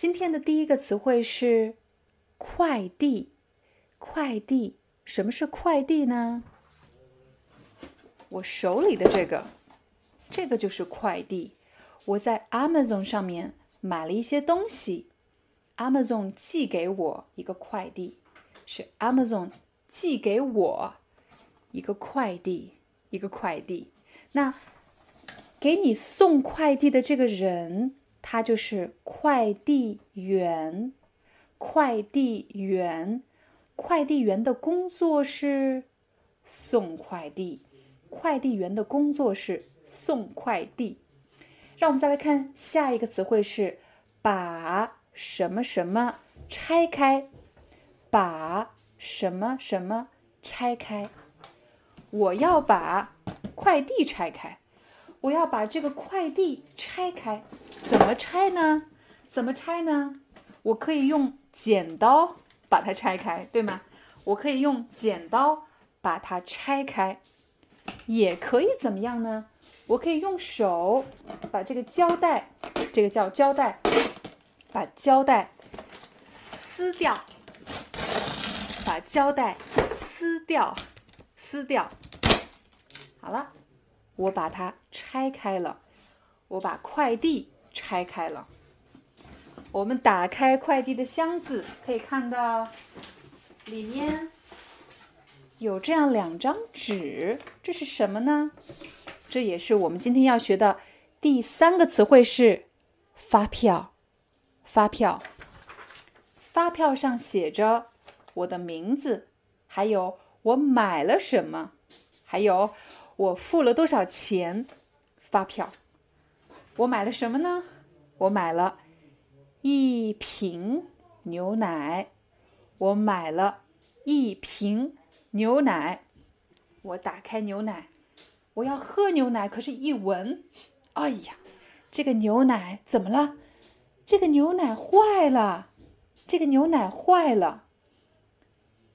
今天的第一个词汇是快递。快递，什么是快递呢？我手里的这个，这个就是快递。我在 Amazon 上面买了一些东西，Amazon 寄给我一个快递，是 Amazon 寄给我一个快递，一个快递。那给你送快递的这个人。他就是快递员，快递员，快递员的工作是送快递，快递员的工作是送快递。让我们再来看下一个词汇是把什么什么拆开，把什么什么拆开。我要把快递拆开。我要把这个快递拆开，怎么拆呢？怎么拆呢？我可以用剪刀把它拆开，对吗？我可以用剪刀把它拆开，也可以怎么样呢？我可以用手把这个胶带，这个叫胶带，把胶带撕掉，把胶带撕掉，撕掉，好了。我把它拆开了，我把快递拆开了。我们打开快递的箱子，可以看到里面有这样两张纸，这是什么呢？这也是我们今天要学的第三个词汇是发票。发票，发票上写着我的名字，还有我买了什么，还有。我付了多少钱？发票。我买了什么呢？我买了一瓶牛奶。我买了一瓶牛奶。我打开牛奶，我要喝牛奶，可是一闻，哎呀，这个牛奶怎么了？这个牛奶坏了。这个牛奶坏了。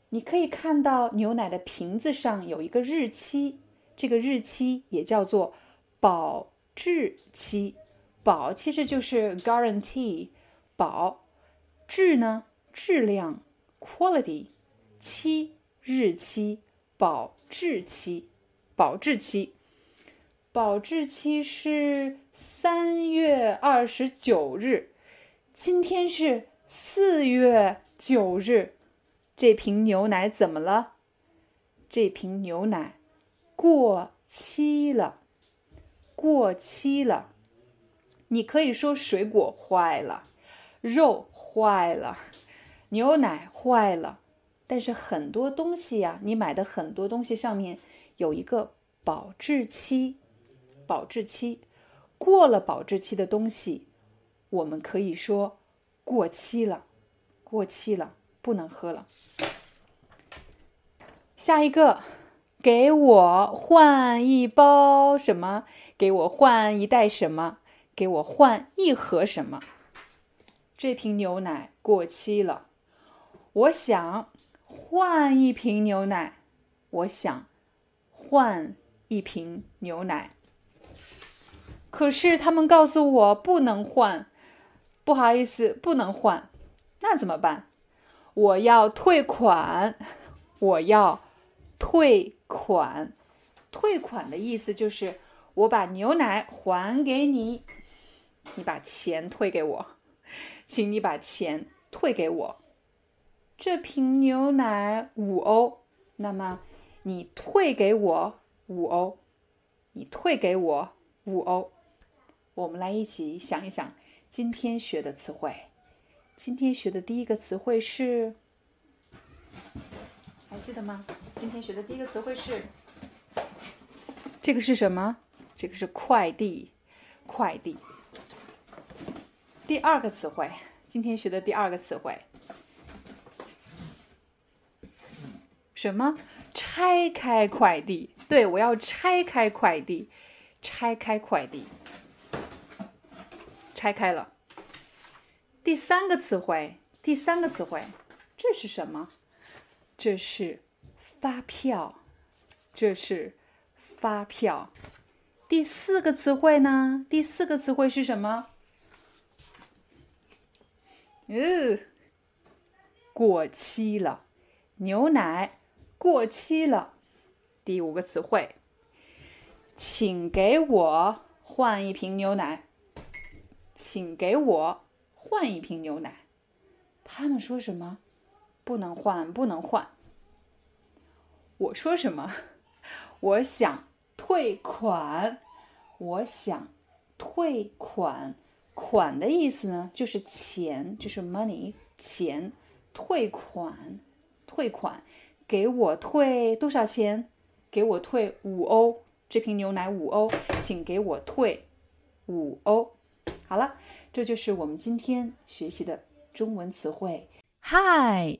你可以看到牛奶的瓶子上有一个日期。这个日期也叫做保质期，保其实就是 guarantee，保质呢质量 quality，期日期保质期，保质期，保质期是三月二十九日，今天是四月九日，这瓶牛奶怎么了？这瓶牛奶。过期了，过期了。你可以说水果坏了，肉坏了，牛奶坏了。但是很多东西呀，你买的很多东西上面有一个保质期，保质期过了保质期的东西，我们可以说过期了，过期了，不能喝了。下一个。给我换一包什么？给我换一袋什么？给我换一盒什么？这瓶牛奶过期了，我想换一瓶牛奶。我想换一瓶牛奶，可是他们告诉我不能换，不好意思，不能换。那怎么办？我要退款，我要退。款，退款的意思就是我把牛奶还给你，你把钱退给我，请你把钱退给我。这瓶牛奶五欧，那么你退给我五欧，你退给我五欧。我们来一起想一想今天学的词汇。今天学的第一个词汇是。还记得吗？今天学的第一个词汇是，这个是什么？这个是快递，快递。第二个词汇，今天学的第二个词汇，什么？拆开快递。对，我要拆开快递，拆开快递，拆开了。第三个词汇，第三个词汇，这是什么？这是发票，这是发票。第四个词汇呢？第四个词汇是什么？嗯，过期了，牛奶过期了。第五个词汇，请给我换一瓶牛奶。请给我换一瓶牛奶。他们说什么？不能换，不能换。我说什么？我想退款。我想退款。款的意思呢，就是钱，就是 money，钱。退款，退款，给我退多少钱？给我退五欧，这瓶牛奶五欧，请给我退五欧。好了，这就是我们今天学习的中文词汇。Hi,